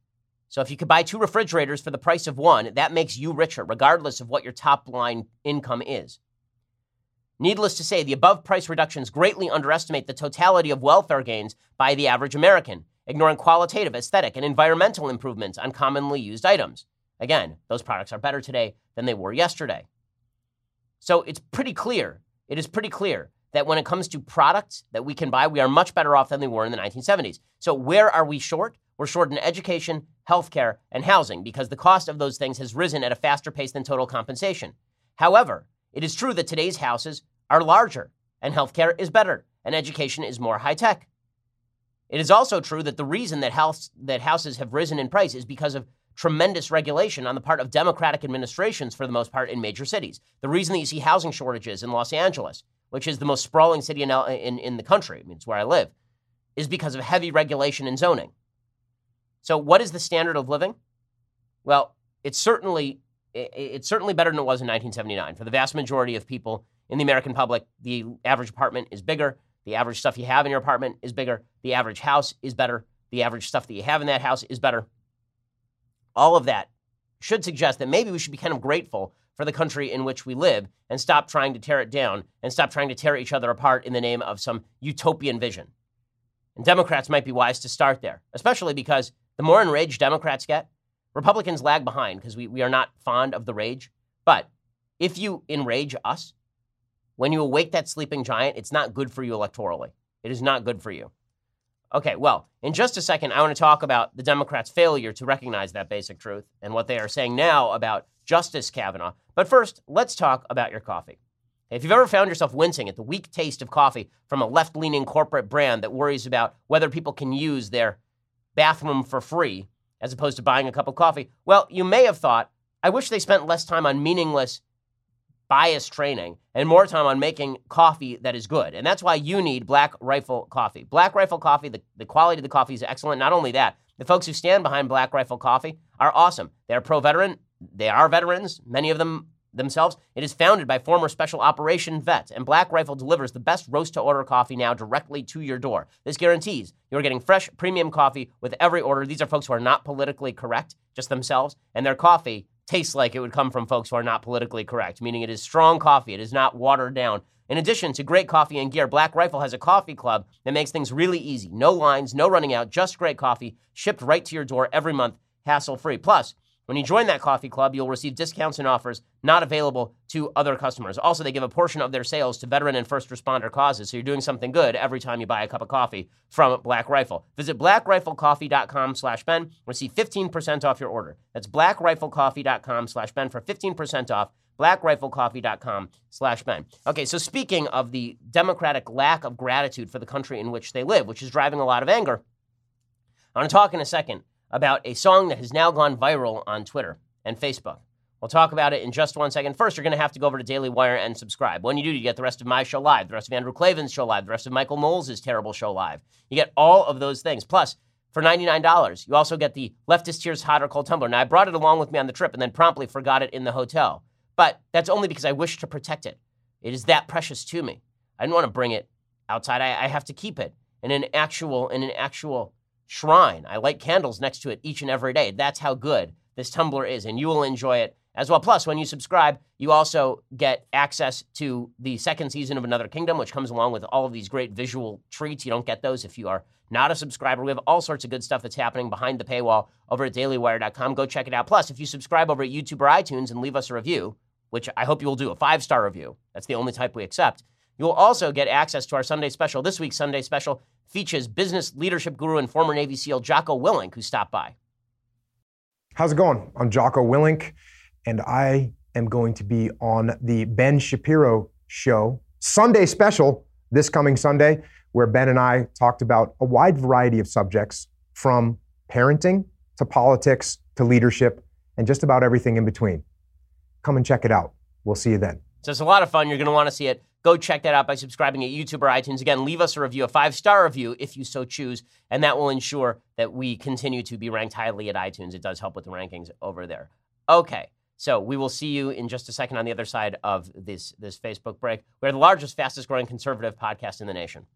So, if you could buy two refrigerators for the price of one, that makes you richer, regardless of what your top line income is. Needless to say, the above price reductions greatly underestimate the totality of welfare gains by the average American, ignoring qualitative, aesthetic, and environmental improvements on commonly used items. Again, those products are better today than they were yesterday. So it's pretty clear, it is pretty clear that when it comes to products that we can buy, we are much better off than we were in the 1970s. So where are we short? We're short in education, healthcare, and housing because the cost of those things has risen at a faster pace than total compensation. However, it is true that today's houses are larger, and healthcare is better, and education is more high tech. It is also true that the reason that, house, that houses have risen in price is because of tremendous regulation on the part of Democratic administrations, for the most part, in major cities. The reason that you see housing shortages in Los Angeles, which is the most sprawling city in, in, in the country, I mean, it's where I live, is because of heavy regulation and zoning. So, what is the standard of living? Well, it's certainly it's certainly better than it was in 1979 for the vast majority of people in the American public, the average apartment is bigger. The average stuff you have in your apartment is bigger. The average house is better. The average stuff that you have in that house is better. All of that should suggest that maybe we should be kind of grateful for the country in which we live and stop trying to tear it down and stop trying to tear each other apart in the name of some utopian vision. And Democrats might be wise to start there, especially because the more enraged Democrats get, Republicans lag behind because we, we are not fond of the rage. But if you enrage us, when you awake that sleeping giant, it's not good for you electorally. It is not good for you. Okay, well, in just a second, I want to talk about the Democrats' failure to recognize that basic truth and what they are saying now about Justice Kavanaugh. But first, let's talk about your coffee. If you've ever found yourself wincing at the weak taste of coffee from a left leaning corporate brand that worries about whether people can use their bathroom for free as opposed to buying a cup of coffee, well, you may have thought, I wish they spent less time on meaningless bias training and more time on making coffee that is good. And that's why you need Black Rifle Coffee. Black Rifle Coffee, the, the quality of the coffee is excellent. Not only that, the folks who stand behind Black Rifle Coffee are awesome. They're pro veteran, they are veterans, many of them themselves. It is founded by former special operation vets, and Black Rifle delivers the best roast to order coffee now directly to your door. This guarantees you're getting fresh premium coffee with every order. These are folks who are not politically correct, just themselves, and their coffee tastes like it would come from folks who are not politically correct, meaning it is strong coffee, it is not watered down. In addition to great coffee and gear, Black Rifle has a coffee club that makes things really easy. No lines, no running out, just great coffee shipped right to your door every month, hassle free. Plus, when you join that coffee club, you'll receive discounts and offers not available to other customers. Also, they give a portion of their sales to veteran and first responder causes, so you're doing something good every time you buy a cup of coffee from Black Rifle. Visit blackriflecoffee.com slash Ben. Receive 15% off your order. That's blackriflecoffee.com slash Ben for 15% off blackriflecoffee.com slash Ben. Okay, so speaking of the Democratic lack of gratitude for the country in which they live, which is driving a lot of anger, I want to talk in a second about a song that has now gone viral on Twitter and Facebook. We'll talk about it in just one second. First, you're going to have to go over to Daily Wire and subscribe. When you do, you get the rest of my show live, the rest of Andrew Klavan's show live, the rest of Michael Knowles' terrible show live. You get all of those things. Plus, for $99, you also get the Leftist Tears Hot or Cold Tumbler. Now, I brought it along with me on the trip and then promptly forgot it in the hotel. But that's only because I wish to protect it. It is that precious to me. I didn't want to bring it outside. I, I have to keep it in an actual in an actual shrine. I light candles next to it each and every day. That's how good this tumbler is, and you will enjoy it as well. Plus, when you subscribe, you also get access to the second season of Another Kingdom, which comes along with all of these great visual treats. You don't get those if you are not a subscriber. We have all sorts of good stuff that's happening behind the paywall over at dailywire.com. Go check it out. Plus, if you subscribe over at YouTube or iTunes and leave us a review, which I hope you will do, a five star review, that's the only type we accept. You'll also get access to our Sunday special. This week's Sunday special features business leadership guru and former Navy SEAL Jocko Willink, who stopped by. How's it going? I'm Jocko Willink, and I am going to be on the Ben Shapiro show Sunday special this coming Sunday, where Ben and I talked about a wide variety of subjects from parenting to politics to leadership and just about everything in between. Come and check it out. We'll see you then. So it's a lot of fun. You're going to want to see it. Go check that out by subscribing at YouTube or iTunes. Again, leave us a review, a five star review if you so choose, and that will ensure that we continue to be ranked highly at iTunes. It does help with the rankings over there. Okay. So we will see you in just a second on the other side of this this Facebook break. We're the largest, fastest growing conservative podcast in the nation.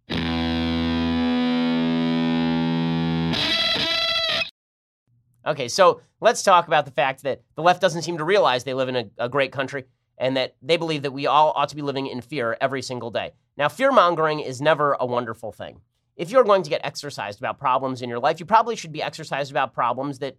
Okay, so let's talk about the fact that the left doesn't seem to realize they live in a, a great country and that they believe that we all ought to be living in fear every single day. Now, fear mongering is never a wonderful thing. If you're going to get exercised about problems in your life, you probably should be exercised about problems that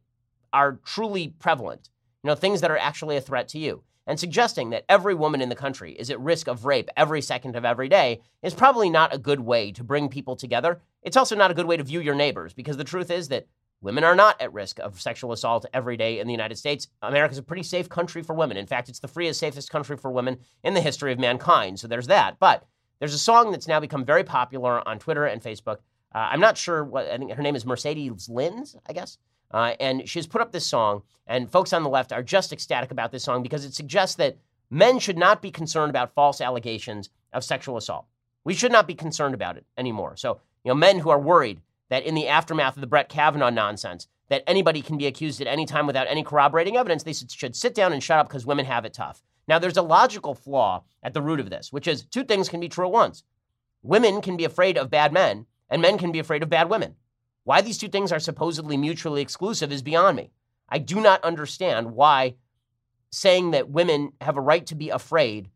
are truly prevalent, you know, things that are actually a threat to you. And suggesting that every woman in the country is at risk of rape every second of every day is probably not a good way to bring people together. It's also not a good way to view your neighbors because the truth is that Women are not at risk of sexual assault every day in the United States. America is a pretty safe country for women. In fact, it's the freest, safest country for women in the history of mankind. So there's that. But there's a song that's now become very popular on Twitter and Facebook. Uh, I'm not sure what, I think her name is Mercedes Linz, I guess. Uh, and she's put up this song, and folks on the left are just ecstatic about this song because it suggests that men should not be concerned about false allegations of sexual assault. We should not be concerned about it anymore. So, you know, men who are worried that in the aftermath of the Brett Kavanaugh nonsense, that anybody can be accused at any time without any corroborating evidence, they should sit down and shut up because women have it tough. Now, there's a logical flaw at the root of this, which is two things can be true at once. Women can be afraid of bad men, and men can be afraid of bad women. Why these two things are supposedly mutually exclusive is beyond me. I do not understand why saying that women have a right to be afraid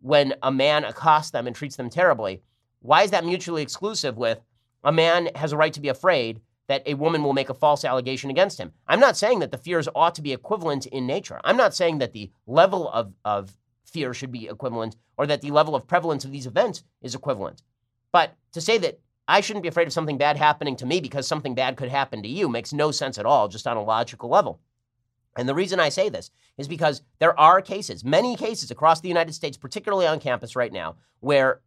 when a man accosts them and treats them terribly, why is that mutually exclusive with a man has a right to be afraid that a woman will make a false allegation against him. I'm not saying that the fears ought to be equivalent in nature. I'm not saying that the level of, of fear should be equivalent or that the level of prevalence of these events is equivalent. But to say that I shouldn't be afraid of something bad happening to me because something bad could happen to you makes no sense at all, just on a logical level. And the reason I say this is because there are cases, many cases across the United States, particularly on campus right now, where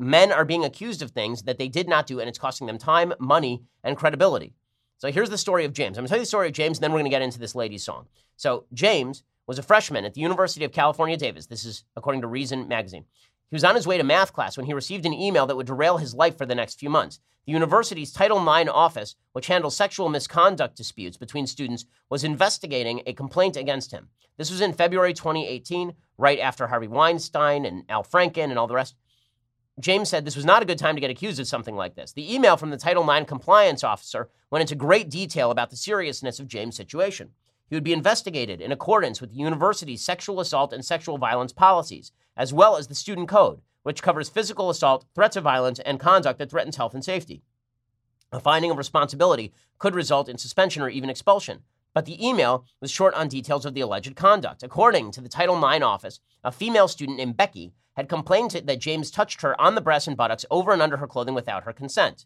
men are being accused of things that they did not do, and it's costing them time, money, and credibility. So here's the story of James. I'm going to tell you the story of James, and then we're going to get into this lady's song. So James was a freshman at the University of California, Davis. This is according to Reason magazine. He was on his way to math class when he received an email that would derail his life for the next few months. The university's Title IX office, which handles sexual misconduct disputes between students, was investigating a complaint against him. This was in February 2018, right after Harvey Weinstein and Al Franken and all the rest. James said this was not a good time to get accused of something like this. The email from the Title IX compliance officer went into great detail about the seriousness of James' situation. He would be investigated in accordance with the university's sexual assault and sexual violence policies, as well as the student code, which covers physical assault, threats of violence, and conduct that threatens health and safety. A finding of responsibility could result in suspension or even expulsion. But the email was short on details of the alleged conduct. According to the Title IX office, a female student named Becky had complained that James touched her on the breasts and buttocks over and under her clothing without her consent.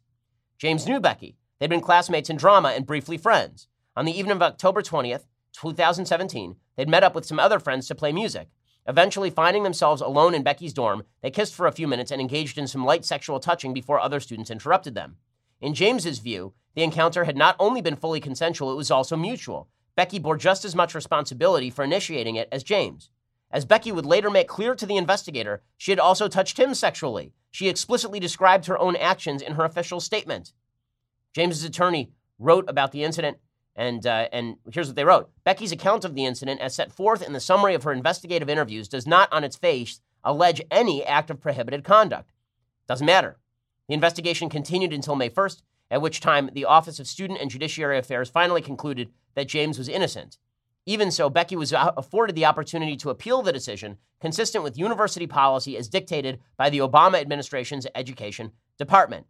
James knew Becky. They'd been classmates in drama and briefly friends. On the evening of October 20th, 2017, they'd met up with some other friends to play music. Eventually, finding themselves alone in Becky's dorm, they kissed for a few minutes and engaged in some light sexual touching before other students interrupted them. In James's view, the encounter had not only been fully consensual, it was also mutual. Becky bore just as much responsibility for initiating it as James. As Becky would later make clear to the investigator, she had also touched him sexually. She explicitly described her own actions in her official statement. James's attorney wrote about the incident and, uh, and here's what they wrote Becky's account of the incident, as set forth in the summary of her investigative interviews, does not on its face allege any act of prohibited conduct. Doesn't matter. The investigation continued until May 1st, at which time the Office of Student and Judiciary Affairs finally concluded that James was innocent. Even so, Becky was uh, afforded the opportunity to appeal the decision, consistent with university policy as dictated by the Obama administration's Education Department.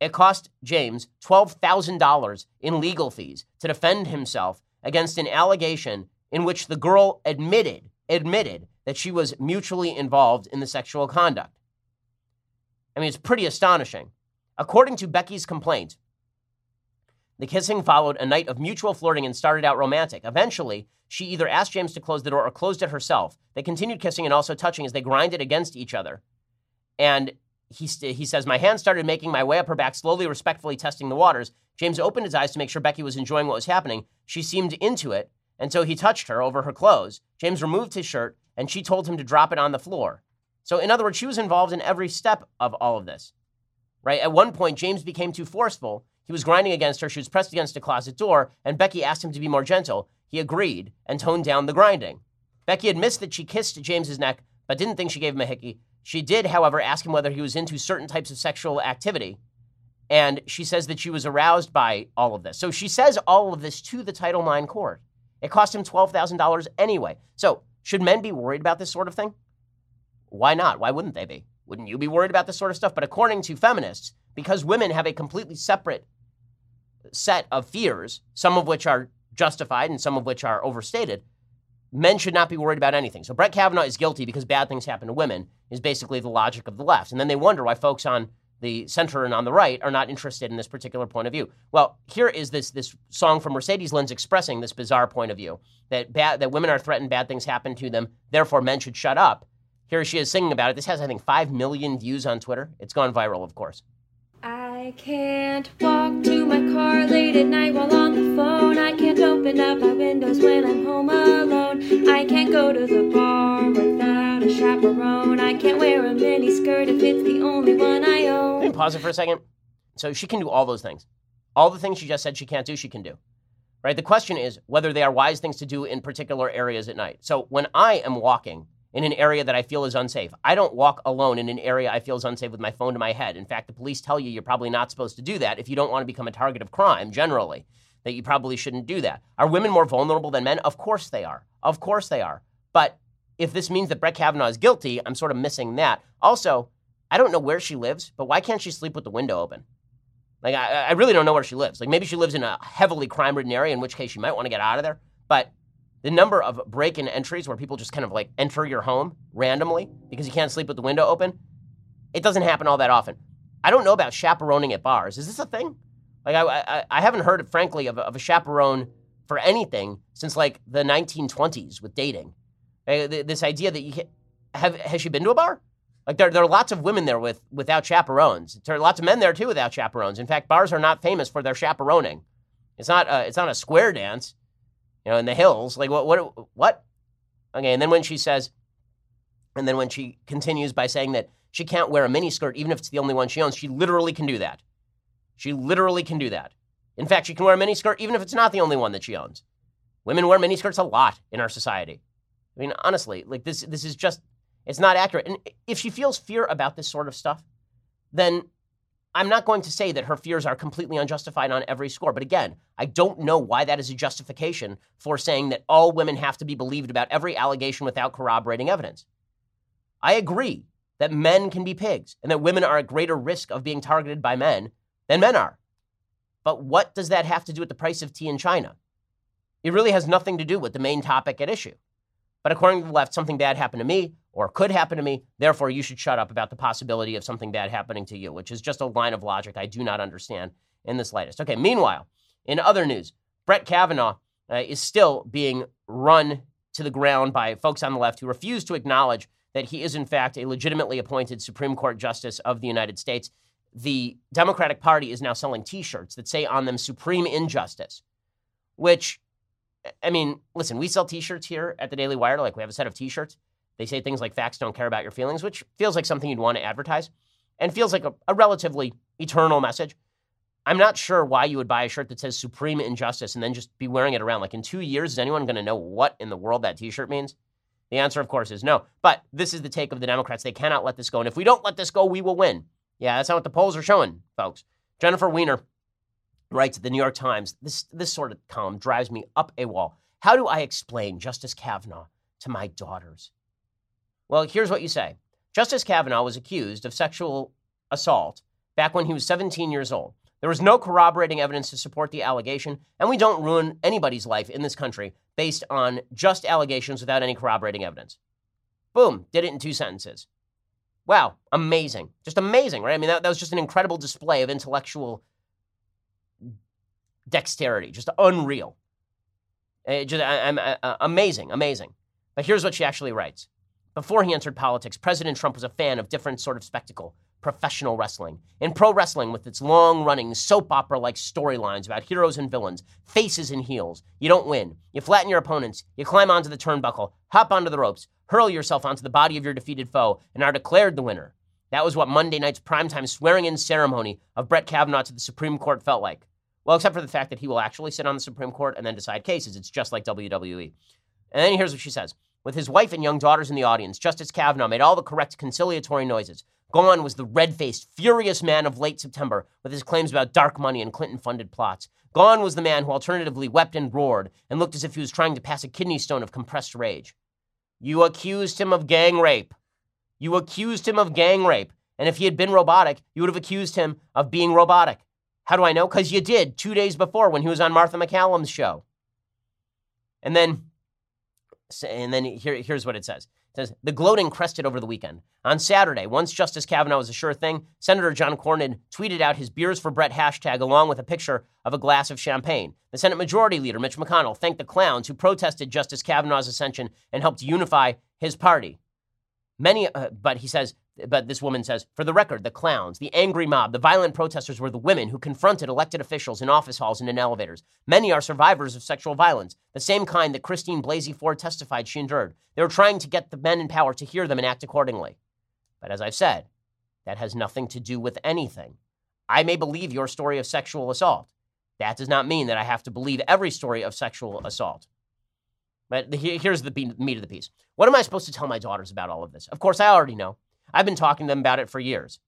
It cost James $12,000 in legal fees to defend himself against an allegation in which the girl admitted admitted that she was mutually involved in the sexual conduct. I mean, it's pretty astonishing. According to Becky's complaint, the kissing followed a night of mutual flirting and started out romantic. Eventually, she either asked James to close the door or closed it herself. They continued kissing and also touching as they grinded against each other. And he, st- he says, My hand started making my way up her back, slowly, respectfully testing the waters. James opened his eyes to make sure Becky was enjoying what was happening. She seemed into it, and so he touched her over her clothes. James removed his shirt, and she told him to drop it on the floor. So, in other words, she was involved in every step of all of this. Right? At one point, James became too forceful. He was grinding against her. She was pressed against a closet door, and Becky asked him to be more gentle. He agreed and toned down the grinding. Becky admits that she kissed James's neck, but didn't think she gave him a hickey. She did, however, ask him whether he was into certain types of sexual activity. And she says that she was aroused by all of this. So she says all of this to the Title IX court. It cost him $12,000 anyway. So should men be worried about this sort of thing? Why not? Why wouldn't they be? Wouldn't you be worried about this sort of stuff? But according to feminists, because women have a completely separate set of fears, some of which are justified and some of which are overstated, men should not be worried about anything. So Brett Kavanaugh is guilty because bad things happen to women, is basically the logic of the left. And then they wonder why folks on the center and on the right are not interested in this particular point of view. Well, here is this this song from Mercedes Lynn's expressing this bizarre point of view that bad, that women are threatened, bad things happen to them, therefore men should shut up. Here she is singing about it. This has I think 5 million views on Twitter. It's gone viral, of course. I can't walk to my car late at night while on the phone. I can't open up my windows when I'm home alone. I can't go to the bar without a chaperone. I can't wear a mini skirt if it's the only one I own. Let me pause it for a second. So she can do all those things. All the things she just said she can't do, she can do. Right? The question is whether they are wise things to do in particular areas at night. So when I am walking in an area that I feel is unsafe. I don't walk alone in an area I feel is unsafe with my phone to my head. In fact, the police tell you you're probably not supposed to do that if you don't want to become a target of crime generally, that you probably shouldn't do that. Are women more vulnerable than men? Of course they are. Of course they are. But if this means that Brett Kavanaugh is guilty, I'm sort of missing that. Also, I don't know where she lives, but why can't she sleep with the window open? Like, I, I really don't know where she lives. Like, maybe she lives in a heavily crime ridden area, in which case she might want to get out of there. But the number of break in entries where people just kind of like enter your home randomly because you can't sleep with the window open, it doesn't happen all that often. I don't know about chaperoning at bars. Is this a thing? Like, I, I, I haven't heard, frankly, of of a chaperone for anything since like the 1920s with dating. Uh, This idea that you can, have has she been to a bar? Like there, there are lots of women there with without chaperones. There are lots of men there too without chaperones. In fact, bars are not famous for their chaperoning. It's not a, it's not a square dance, know, in the hills. Like what what what? Okay, and then when she says, and then when she continues by saying that she can't wear a miniskirt even if it's the only one she owns, she literally can do that. She literally can do that. In fact, she can wear a miniskirt even if it's not the only one that she owns. Women wear miniskirts a lot in our society. I mean, honestly, like this this is just it's not accurate. And if she feels fear about this sort of stuff, then I'm not going to say that her fears are completely unjustified on every score. But again, I don't know why that is a justification for saying that all women have to be believed about every allegation without corroborating evidence. I agree that men can be pigs and that women are at greater risk of being targeted by men than men are. But what does that have to do with the price of tea in China? It really has nothing to do with the main topic at issue. But according to the left, something bad happened to me or could happen to me. Therefore, you should shut up about the possibility of something bad happening to you, which is just a line of logic I do not understand in the slightest. Okay, meanwhile, in other news, Brett Kavanaugh uh, is still being run to the ground by folks on the left who refuse to acknowledge that he is, in fact, a legitimately appointed Supreme Court Justice of the United States. The Democratic Party is now selling t shirts that say on them Supreme Injustice, which I mean, listen, we sell T-shirts here at the Daily Wire. Like we have a set of T-shirts. They say things like "facts don't care about your feelings," which feels like something you'd want to advertise, and feels like a, a relatively eternal message. I'm not sure why you would buy a shirt that says "Supreme Injustice" and then just be wearing it around. Like in two years, is anyone going to know what in the world that T-shirt means? The answer, of course, is no. But this is the take of the Democrats. They cannot let this go, and if we don't let this go, we will win. Yeah, that's not what the polls are showing, folks. Jennifer Weiner writes at the New York Times, this, this sort of column drives me up a wall. How do I explain Justice Kavanaugh to my daughters? Well, here's what you say Justice Kavanaugh was accused of sexual assault back when he was 17 years old. There was no corroborating evidence to support the allegation, and we don't ruin anybody's life in this country based on just allegations without any corroborating evidence. Boom, did it in two sentences. Wow, amazing. Just amazing, right? I mean, that, that was just an incredible display of intellectual dexterity, just unreal. Uh, just, I, I'm, uh, amazing, amazing. But here's what she actually writes. Before he entered politics, President Trump was a fan of different sort of spectacle, professional wrestling. In pro wrestling, with its long-running soap opera-like storylines about heroes and villains, faces and heels, you don't win. You flatten your opponents, you climb onto the turnbuckle, hop onto the ropes, hurl yourself onto the body of your defeated foe, and are declared the winner. That was what Monday night's primetime swearing-in ceremony of Brett Kavanaugh to the Supreme Court felt like. Well, except for the fact that he will actually sit on the Supreme Court and then decide cases. It's just like WWE. And then here's what she says. With his wife and young daughters in the audience, Justice Kavanaugh made all the correct conciliatory noises. Gone was the red faced, furious man of late September with his claims about dark money and Clinton funded plots. Gone was the man who alternatively wept and roared and looked as if he was trying to pass a kidney stone of compressed rage. You accused him of gang rape. You accused him of gang rape. And if he had been robotic, you would have accused him of being robotic. How do I know? Because you did two days before when he was on Martha MacCallum's show. And then, and then here, here's what it says. It says, the gloating crested over the weekend. On Saturday, once Justice Kavanaugh was a sure thing, Senator John Cornyn tweeted out his Beers for Brett hashtag along with a picture of a glass of champagne. The Senate Majority Leader, Mitch McConnell, thanked the clowns who protested Justice Kavanaugh's ascension and helped unify his party. Many, uh, but he says, but this woman says, for the record, the clowns, the angry mob, the violent protesters were the women who confronted elected officials in office halls and in elevators. Many are survivors of sexual violence, the same kind that Christine Blasey Ford testified she endured. They were trying to get the men in power to hear them and act accordingly. But as I've said, that has nothing to do with anything. I may believe your story of sexual assault. That does not mean that I have to believe every story of sexual assault. But here's the meat of the piece. What am I supposed to tell my daughters about all of this? Of course, I already know. I've been talking to them about it for years.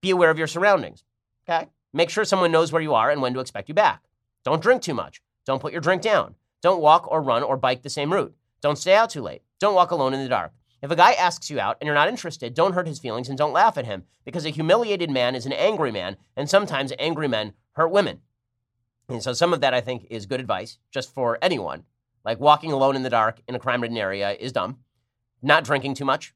Be aware of your surroundings. Okay? Make sure someone knows where you are and when to expect you back. Don't drink too much. Don't put your drink down. Don't walk or run or bike the same route. Don't stay out too late. Don't walk alone in the dark. If a guy asks you out and you're not interested, don't hurt his feelings and don't laugh at him because a humiliated man is an angry man, and sometimes angry men hurt women. And oh. so some of that I think is good advice just for anyone. Like walking alone in the dark in a crime ridden area is dumb. Not drinking too much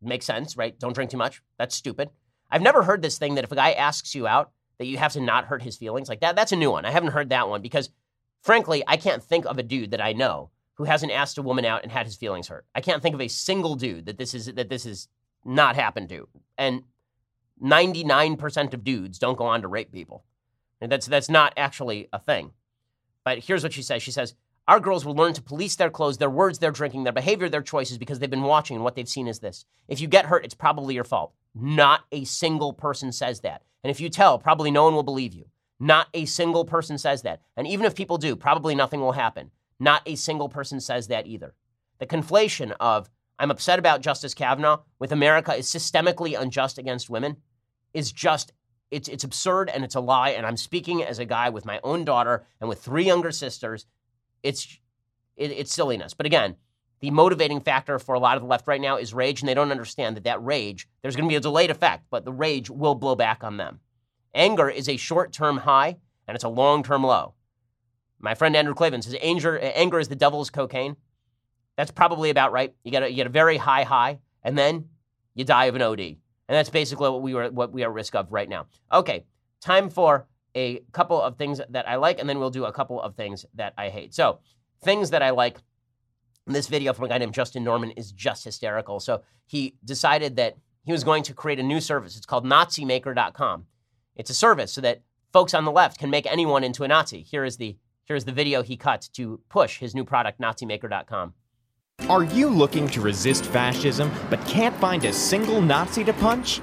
makes sense, right? Don't drink too much. That's stupid. I've never heard this thing that if a guy asks you out, that you have to not hurt his feelings. Like that, that's a new one. I haven't heard that one because frankly, I can't think of a dude that I know who hasn't asked a woman out and had his feelings hurt. I can't think of a single dude that this is that this has not happened to. And 99% of dudes don't go on to rape people. And that's that's not actually a thing. But here's what she says. She says, "Our girls will learn to police their clothes, their words, their drinking, their behavior, their choices because they've been watching and what they've seen is this. If you get hurt, it's probably your fault. Not a single person says that. And if you tell, probably no one will believe you. Not a single person says that. And even if people do, probably nothing will happen. Not a single person says that either. The conflation of I'm upset about Justice Kavanaugh with America is systemically unjust against women is just it's it's absurd and it's a lie. And I'm speaking as a guy with my own daughter and with three younger sisters. It's it, it's silliness. But again, the motivating factor for a lot of the left right now is rage, and they don't understand that that rage there's going to be a delayed effect, but the rage will blow back on them. Anger is a short-term high and it's a long-term low. My friend Andrew Klavan says anger, anger is the devil's cocaine. That's probably about right. You get a, you get a very high high, and then you die of an OD. And that's basically what we were what we are risk of right now. Okay, time for a couple of things that I like, and then we'll do a couple of things that I hate. So, things that I like. This video from a guy named Justin Norman is just hysterical. So he decided that he was going to create a new service. It's called NaziMaker.com. It's a service so that folks on the left can make anyone into a Nazi. Here is the here is the video he cut to push his new product, NaziMaker.com. Are you looking to resist fascism but can't find a single Nazi to punch?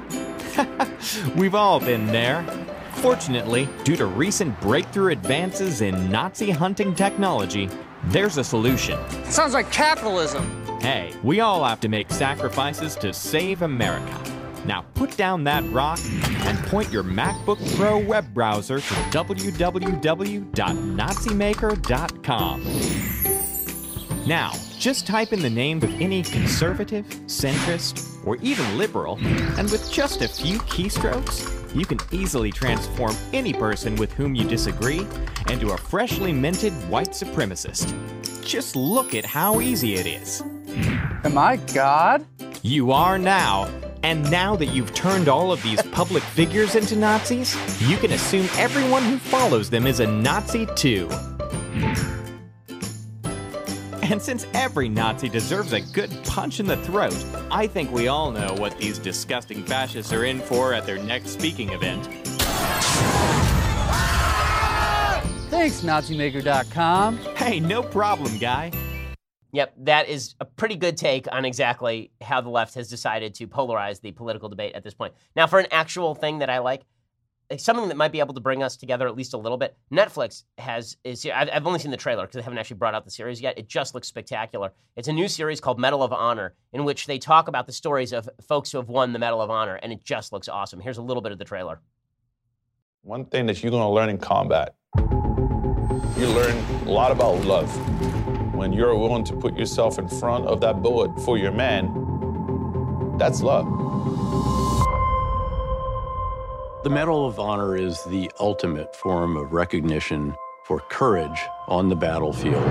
We've all been there. Fortunately, due to recent breakthrough advances in Nazi hunting technology, there's a solution. Sounds like capitalism. Hey, we all have to make sacrifices to save America. Now put down that rock and point your MacBook Pro web browser to www.nazimaker.com. Now, just type in the name of any conservative, centrist, or even liberal, and with just a few keystrokes, you can easily transform any person with whom you disagree into a freshly minted white supremacist. Just look at how easy it is. Am I God? You are now. And now that you've turned all of these public figures into Nazis, you can assume everyone who follows them is a Nazi too. And since every Nazi deserves a good punch in the throat, I think we all know what these disgusting fascists are in for at their next speaking event. Thanks, NaziMaker.com. Hey, no problem, guy. Yep, that is a pretty good take on exactly how the left has decided to polarize the political debate at this point. Now, for an actual thing that I like, something that might be able to bring us together at least a little bit. Netflix has is I've only seen the trailer because they haven't actually brought out the series yet. It just looks spectacular. It's a new series called Medal of Honor, in which they talk about the stories of folks who have won the Medal of Honor, and it just looks awesome. Here's a little bit of the trailer. One thing that you're going to learn in combat, you learn a lot about love. When you're willing to put yourself in front of that bullet for your man, that's love. The Medal of Honor is the ultimate form of recognition for courage on the battlefield.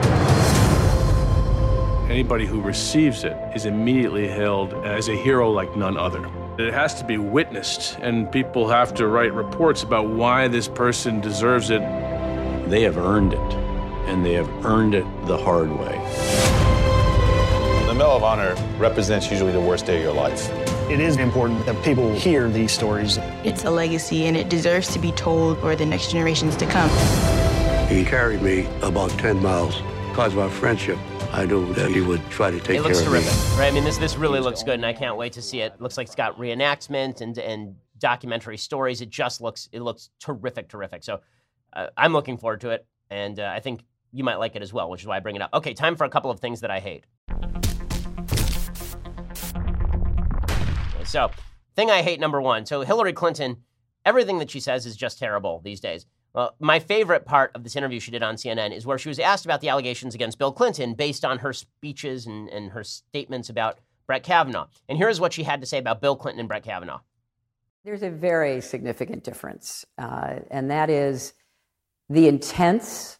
Anybody who receives it is immediately hailed as a hero like none other. It has to be witnessed, and people have to write reports about why this person deserves it. They have earned it, and they have earned it the hard way. The Medal of Honor represents usually the worst day of your life. It is important that people hear these stories. It's a legacy and it deserves to be told for the next generations to come. He carried me about 10 miles. Because of our friendship, I knew that he would try to take it care looks of terrific, me. right? I mean, this this really looks good, and I can't wait to see it. Looks like it's got reenactment and and documentary stories. It just looks it looks terrific, terrific. So uh, I'm looking forward to it, and uh, I think you might like it as well, which is why I bring it up. Okay, time for a couple of things that I hate. So, thing I hate number one. So, Hillary Clinton, everything that she says is just terrible these days. Well, my favorite part of this interview she did on CNN is where she was asked about the allegations against Bill Clinton based on her speeches and, and her statements about Brett Kavanaugh. And here's what she had to say about Bill Clinton and Brett Kavanaugh. There's a very significant difference, uh, and that is the intense,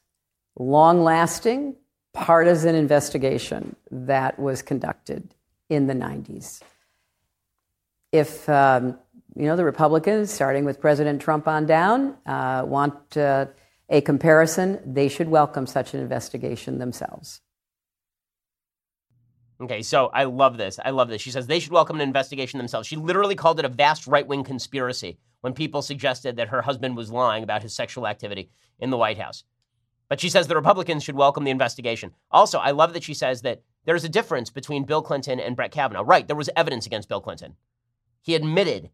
long lasting, partisan investigation that was conducted in the 90s if um, you know the Republicans, starting with President Trump on down, uh, want uh, a comparison, they should welcome such an investigation themselves. Okay, so I love this. I love this. She says they should welcome an investigation themselves. She literally called it a vast right wing conspiracy when people suggested that her husband was lying about his sexual activity in the White House. But she says the Republicans should welcome the investigation. Also, I love that she says that there's a difference between Bill Clinton and Brett Kavanaugh. Right, there was evidence against Bill Clinton. He admitted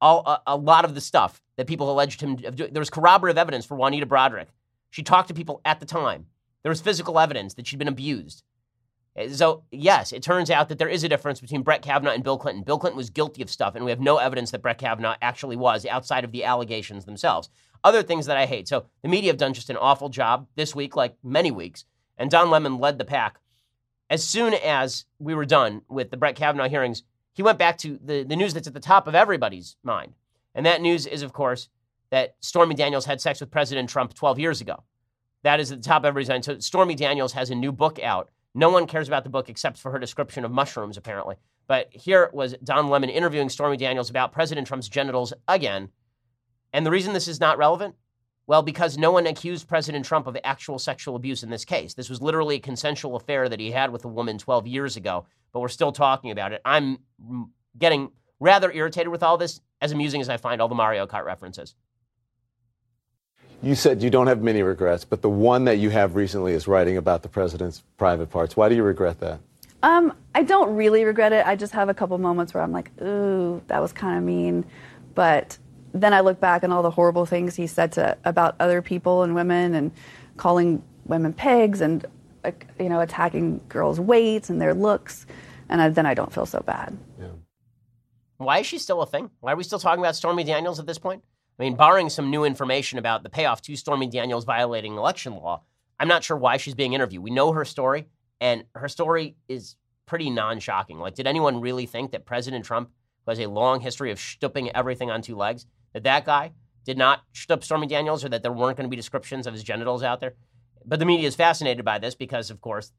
all, a, a lot of the stuff that people alleged him of doing. There was corroborative evidence for Juanita Broaddrick. She talked to people at the time. There was physical evidence that she'd been abused. Eh, so, yes, it turns out that there is a difference between Brett Kavanaugh and Bill Clinton. Bill Clinton was guilty of stuff, and we have no evidence that Brett Kavanaugh actually was outside of the allegations themselves. Other things that I hate. So, the media have done just an awful job this week, like many weeks, and Don Lemon led the pack. As soon as we were done with the Brett Kavanaugh hearings, he went back to the, the news that's at the top of everybody's mind. And that news is, of course, that Stormy Daniels had sex with President Trump 12 years ago. That is at the top of everybody's mind. So, Stormy Daniels has a new book out no one cares about the book except for her description of mushrooms, apparently. But here was Don Lemon interviewing Stormy Daniels about President Trump's genitals again. And the reason this is not relevant? Well, because no one accused President Trump of actual sexual abuse in this case. This was literally a consensual affair that he had with a woman 12 years ago, but we're still talking about it. I'm getting rather irritated with all this, as amusing as I find all the Mario Kart references. You said you don't have many regrets, but the one that you have recently is writing about the president's private parts. Why do you regret that? Um, I don't really regret it. I just have a couple moments where I'm like, ooh, that was kind of mean. But then I look back on all the horrible things he said to about other people and women and calling women pigs and you know attacking girls' weights and their looks, and I, then I don't feel so bad. Yeah. Why is she still a thing? Why are we still talking about Stormy Daniels at this point? I mean, barring some new information about the payoff to Stormy Daniels violating election law, I'm not sure why she's being interviewed. We know her story, and her story is pretty non shocking. Like, did anyone really think that President Trump, who has a long history of stooping everything on two legs, that that guy did not stoop Stormy Daniels or that there weren't going to be descriptions of his genitals out there? But the media is fascinated by this because, of course,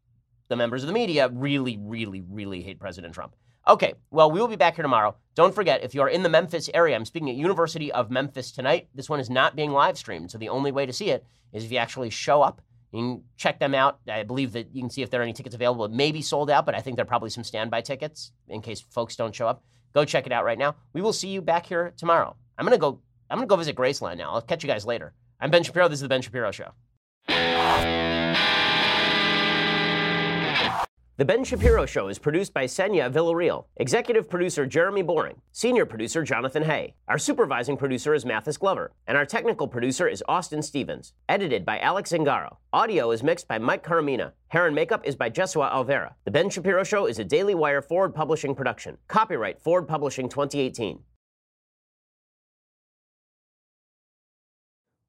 the members of the media really, really, really hate President Trump. Okay, well, we will be back here tomorrow. Don't forget, if you're in the Memphis area, I'm speaking at University of Memphis tonight. This one is not being live streamed, so the only way to see it is if you actually show up. You can check them out. I believe that you can see if there are any tickets available. It may be sold out, but I think there are probably some standby tickets in case folks don't show up. Go check it out right now. We will see you back here tomorrow. I'm gonna go. I'm gonna go visit Graceland now. I'll catch you guys later. I'm Ben Shapiro. This is the Ben Shapiro Show. The Ben Shapiro Show is produced by Senya Villarreal, executive producer Jeremy Boring, senior producer Jonathan Hay. Our supervising producer is Mathis Glover, and our technical producer is Austin Stevens. Edited by Alex Zingaro. Audio is mixed by Mike Coromina. Hair and makeup is by Jesua Alvera. The Ben Shapiro Show is a Daily Wire Forward Publishing production. Copyright Forward Publishing 2018.